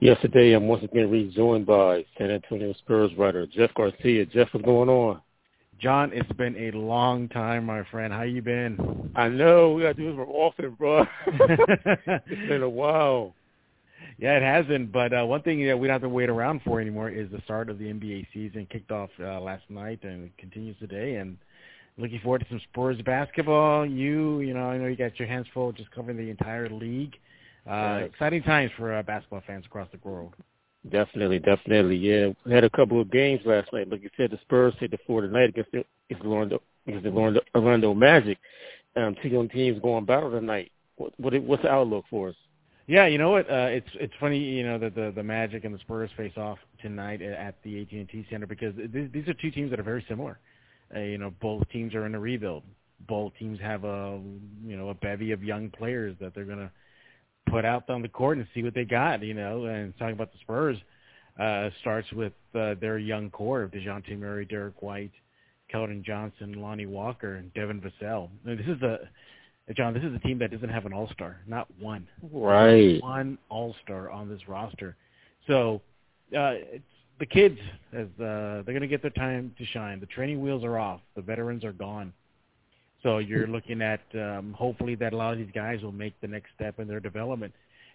Yesterday, I'm once again rejoined by San Antonio Spurs writer Jeff Garcia. Jeff, what's going on? John, it's been a long time, my friend. How you been? I know we gotta do this more often, bro. it's been a while. Yeah, it hasn't. But uh, one thing that we don't have to wait around for anymore is the start of the NBA season. Kicked off uh, last night and continues today. And looking forward to some Spurs basketball. You, you know, I know you got your hands full just covering the entire league. Uh. Exciting times for uh, basketball fans across the world. Definitely, definitely. Yeah, we had a couple of games last night. Like you said, the Spurs hit the floor tonight against the against the Orlando against the Orlando, Orlando Magic. Um, two young teams going battle tonight. What, what what's the outlook for us? Yeah, you know what? Uh, it's it's funny, you know, that the the Magic and the Spurs face off tonight at the AT&T Center because th- these are two teams that are very similar. Uh, you know, both teams are in a rebuild. Both teams have a you know a bevy of young players that they're gonna put out on the court and see what they got. You know, and talking about the Spurs uh, starts with uh, their young core of Dejounte Murray, Derek White, Keldon Johnson, Lonnie Walker, and Devin Vassell. This is a John, this is a team that doesn't have an all-star, not one. Right. One all-star on this roster. So uh, it's the kids, as uh, they're going to get their time to shine. The training wheels are off. The veterans are gone. So you're looking at um, hopefully that a lot of these guys will make the next step in their development.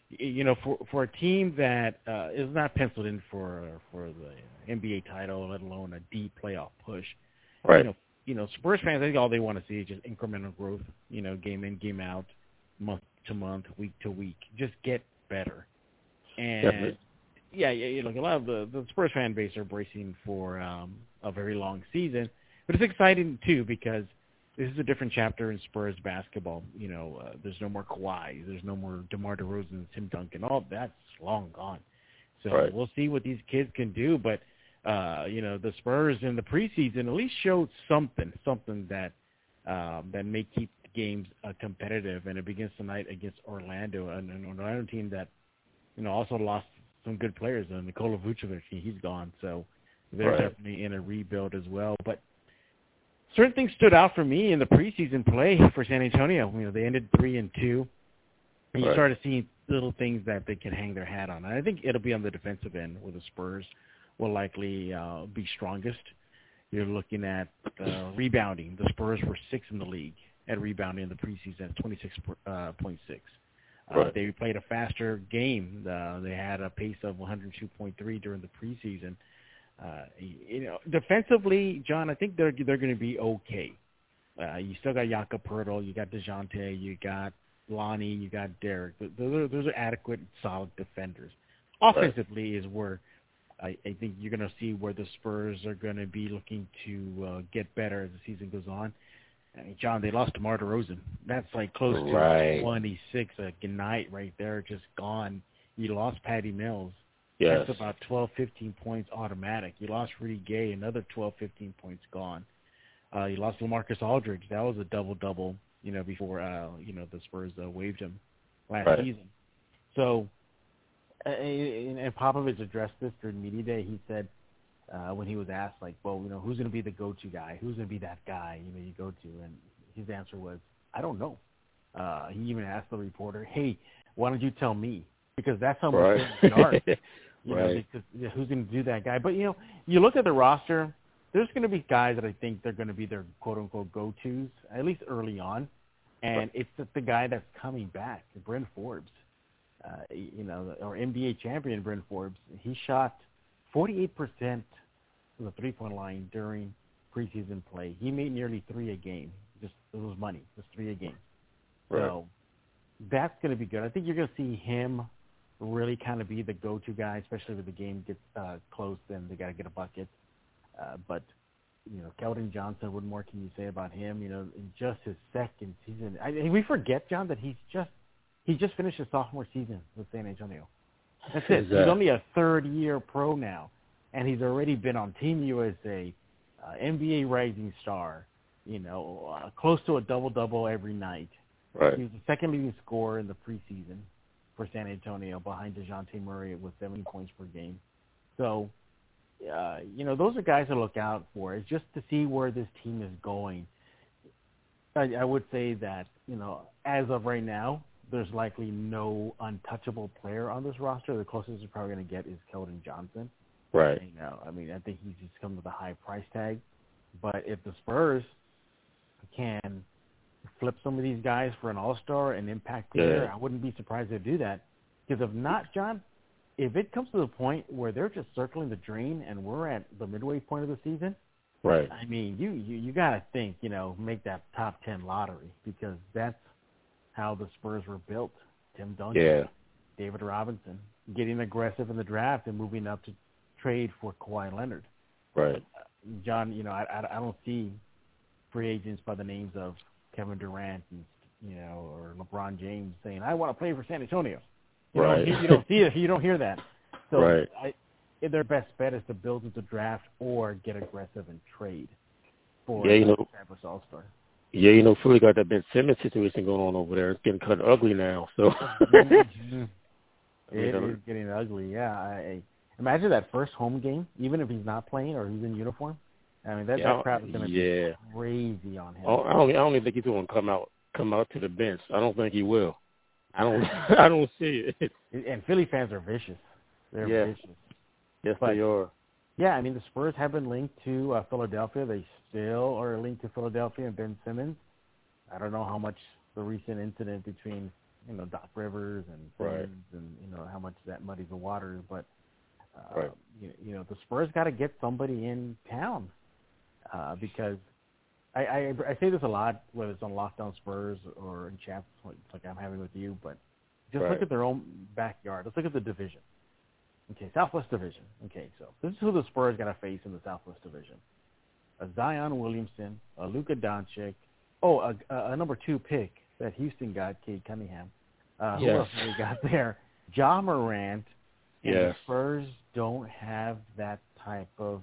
You know, for for a team that uh, is not penciled in for for the NBA title, let alone a deep playoff push, right? You know, you know, Spurs fans, I think all they want to see is just incremental growth. You know, game in, game out, month to month, week to week. Just get better. And Definitely. yeah, yeah, look, a lot of the the Spurs fan base are bracing for um, a very long season, but it's exciting too because this is a different chapter in Spurs basketball. You know, uh, there's no more Kawhi, there's no more DeMar DeRozan, Tim Duncan. All that's long gone. So right. we'll see what these kids can do, but uh, you know, the Spurs in the preseason at least showed something, something that um, that may keep games uh, competitive. And it begins tonight against Orlando, an, an Orlando team that you know also lost some good players. And Nikola Vucevic, he's gone, so they're right. definitely in a rebuild as well. But certain things stood out for me in the preseason play for San Antonio. You know, they ended three and two. And you right. started seeing little things that they can hang their hat on. And I think it'll be on the defensive end with the Spurs will likely uh, be strongest. You're looking at uh, rebounding. The Spurs were sixth in the league at rebounding in the preseason, 26.6. Uh, right. They played a faster game. Uh, they had a pace of 102.3 during the preseason. Uh, you know, defensively, John, I think they're they're going to be okay. Uh, you still got Jakob Poeltl, you got Dejounte, you got Lonnie, you got Derek. Those are, those are adequate, solid defenders. Offensively right. is where I, I think you're going to see where the Spurs are going to be looking to uh, get better as the season goes on. I mean, John, they lost DeMar DeRozan. That's like close right. to 26 a night right there, just gone. You lost Patty Mills. Yes. That's about 12, 15 points automatic. You lost Rudy Gay, another 12, 15 points gone. Uh, you lost LaMarcus Aldridge. That was a double-double, you know, before, uh, you know, the Spurs uh, waived him last right. season. So and Popovich addressed this during media day. He said uh, when he was asked, like, well, you know, who's going to be the go-to guy? Who's going to be that guy? You know, you go to, and his answer was, I don't know. Uh, he even asked the reporter, hey, why don't you tell me? Because that's how much right. dark. You right. know, because, yeah, who's going to do that guy? But you know, you look at the roster. There's going to be guys that I think they're going to be their quote-unquote go-tos at least early on, and right. it's the, the guy that's coming back, Bryn Forbes uh, you know, or NBA champion Bryn Forbes, he shot 48% from the three-point line during preseason play. He made nearly three a game. Just it was money, just three a game. Right. So that's going to be good. I think you're going to see him really kind of be the go-to guy, especially if the game gets uh, close. Then they got to get a bucket. Uh, but you know, Keldon Johnson. What more can you say about him? You know, in just his second season, I, we forget John that he's just he just finished his sophomore season with San Antonio. That's it. He's only a third year pro now, and he's already been on Team USA, uh, NBA Rising Star. You know, uh, close to a double double every night. Right. He was the second leading scorer in the preseason for San Antonio, behind Dejounte Murray with 70 points per game. So, uh, you know, those are guys to look out for. Is just to see where this team is going. I, I would say that you know, as of right now, there's likely no untouchable player on this roster. The closest you're probably going to get is Keldon Johnson. Right. You know, I mean, I think he's just come with a high price tag. But if the Spurs can flip some of these guys for an All-Star and impact player, Yeah. I wouldn't be surprised to do that. Because if not, John, if it comes to the point where they're just circling the drain and we're at the midway point of the season, Right. I mean, you you, you got to think, you know, make that top ten lottery because that's how the Spurs were built. Tim Duncan, Yeah. David Robinson, getting aggressive in the draft and moving up to trade for Kawhi Leonard. Right. John, you know, I, I, I don't see free agents by the names of Kevin Durant and you know or LeBron James saying I want to play for San Antonio. You Right. Don't, you don't see it. You don't hear that. So Right. I, their best bet is to build into draft or get aggressive and trade for Yeah, you know- established All Star. Yeah, you know, Philly got that Ben Simmons situation going on over there. It's getting kind of ugly now. So. Mm-hmm. It You know- is getting ugly. Yeah. I, I imagine that first home game, even if he's not playing or he's in uniform. I mean, that, Yeah, that crowd is going to yeah. be crazy on him. I don't, I don't even think he's going to come out come out to the bench. I don't think he will. I don't I don't see it. And Philly fans are vicious. They're Yeah. vicious. Yes, But- they are. Yeah, I mean the Spurs have been linked to uh, Philadelphia. They still are linked to Philadelphia and Ben Simmons. I don't know how much the recent incident between you know Doc Rivers and Right. Simmons and you know how much that muddies the waters, but uh, Right. you, you know the Spurs got to get somebody in town uh, because I, I I say this a lot whether it's on Lockdown Spurs or in chats like, like I'm having with you, but just Right. look at their own backyard. Let's look at the division. Okay, Southwest Division. Okay, so this is who the Spurs got to face in the Southwest Division: a Zion Williamson, a Luka Doncic, oh, a, a, a number two pick that Houston got, Cade Cunningham. Uh, Who else we got there? Ja Morant. And the Yes. Spurs don't have that type of,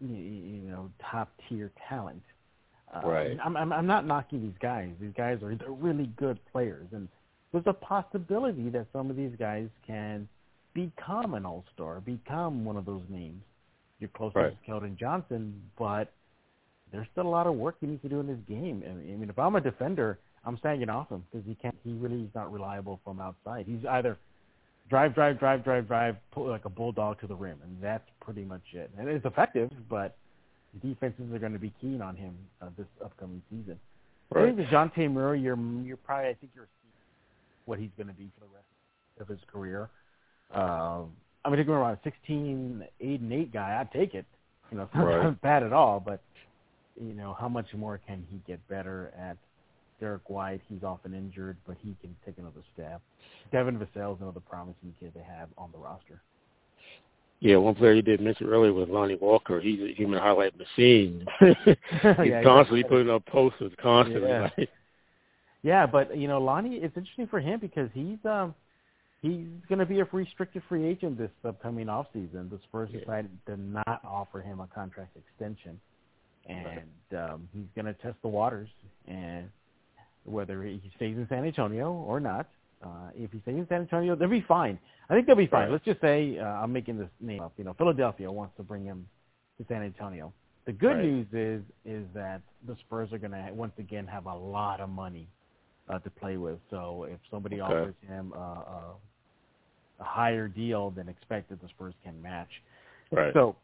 you know, top tier talent. Uh, Right. I'm, I'm I'm not knocking these guys. These guys are they're really good players, and there's a possibility that some of these guys can become an all star, become one of those names. You're close Right. to Keldon Johnson, but there's still a lot of work he needs to do in his game. I I mean, if I'm a defender, I'm sagging off him because he can't. He really is not reliable from outside. He's either drive, drive, drive, drive, drive, pull like a bulldog to the rim, and that's pretty much it. And it's effective, but defenses are going to be keen on him uh, this upcoming season. I Right. think Dejounte Murray, you're you're probably I think you're seeing what he's going to be for the rest of his career. Um, I mean, if you're around 16, 8 and 8 guy, I'd take it. You know, it's not Right. bad at all, but you know, how much more can he get better at Derek White? He's often injured, but he can take another step. Devin Vassell's another promising kid they have on the roster. Yeah, one player you did mention earlier was Lonnie Walker. He's a human highlight machine. he's Yeah, constantly yeah. putting up posters, constantly. Yeah. Like, Yeah, but you know, Lonnie, it's interesting for him because he's um he's going to be a restricted free agent this upcoming off season. The Spurs Yeah. decided to not offer him a contract extension, and um, he's going to test the waters and whether he stays in San Antonio or not. Uh, if he stays in San Antonio, they'll be fine. I think they'll be fine. Right. Let's just say uh, I'm making this name up. You know, Philadelphia wants to bring him to San Antonio. The good Right. news is is that the Spurs are going to once again have a lot of money uh, to play with. So if somebody Okay. offers him a, a, a higher deal than expected, the Spurs can match. right. So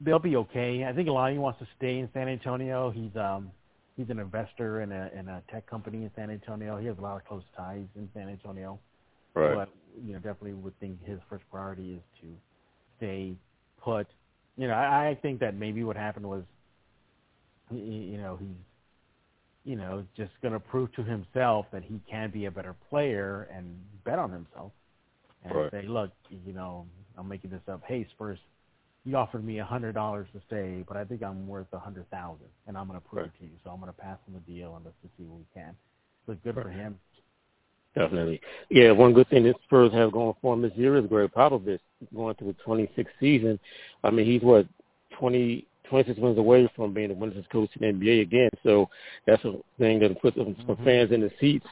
they'll be okay. I think Lonnie wants to stay in San Antonio. He's um he's an investor in a in a tech company in San Antonio. He has a lot of close ties in San Antonio. right. But you know, definitely would think his first priority is to stay put. You know, I, I think that maybe what happened was, you know, he's, you know, just going to prove to himself that he can be a better player and bet on himself, and Right. say, look, you know, I'm making this up. Hey, Spurs, you offered me a hundred dollars to stay, but I think I'm worth a hundred thousand, and I'm going to prove Right. it to you. So I'm going to pass on the deal and let's just see what we can. So good for him. Definitely. Yeah, one good thing that Spurs have going for him this year is Gregg Popovich going to the 26th season. I mean, he's what 20, 26 wins away from being the winners coach in the NBA again. So that's a thing that puts some, some Mhm. fans in the seats.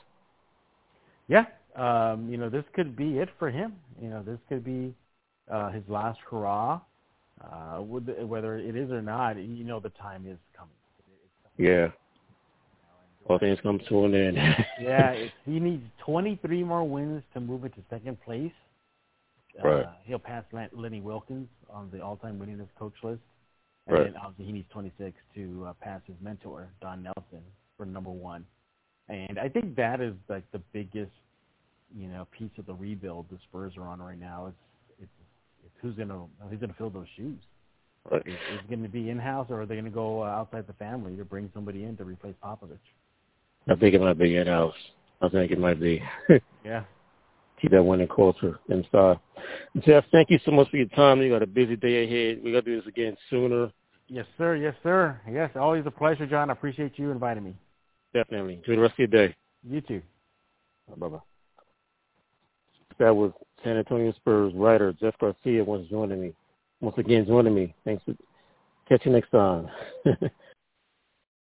Yeah, um, you know, this could be it for him. You know, this could be uh, his last hurrah. Uh, whether it is or not, you know, the time is coming. Coming. Yeah. All things come to an end. yeah, he needs 23 more wins to move into second place. Right. Uh, he'll pass Lenny Wilkens on the all-time winningest coach list. And right. then obviously he needs 26 to uh, pass his mentor, Don Nelson, for number one. And I think that is like the biggest, you know, piece of the rebuild the Spurs are on right now. It's, it's who's gonna who's gonna fill those shoes. Right. Is, is it going to be in-house, or are they going to go uh, outside the family to bring somebody in to replace Popovich? I think it might be in-house. I think it might be. yeah. Keep that winning culture inside. Jeff, thank you so much for your time. You got a busy day ahead. We got to do this again sooner. Yes, sir. Yes, sir. Yes, always a pleasure, John. I appreciate you inviting me. Definitely. Enjoy the rest of your day. You too. Bye-bye. That was San Antonio Spurs writer Jeff Garcia once joining me. Once again joining me. Thanks for catch you next time.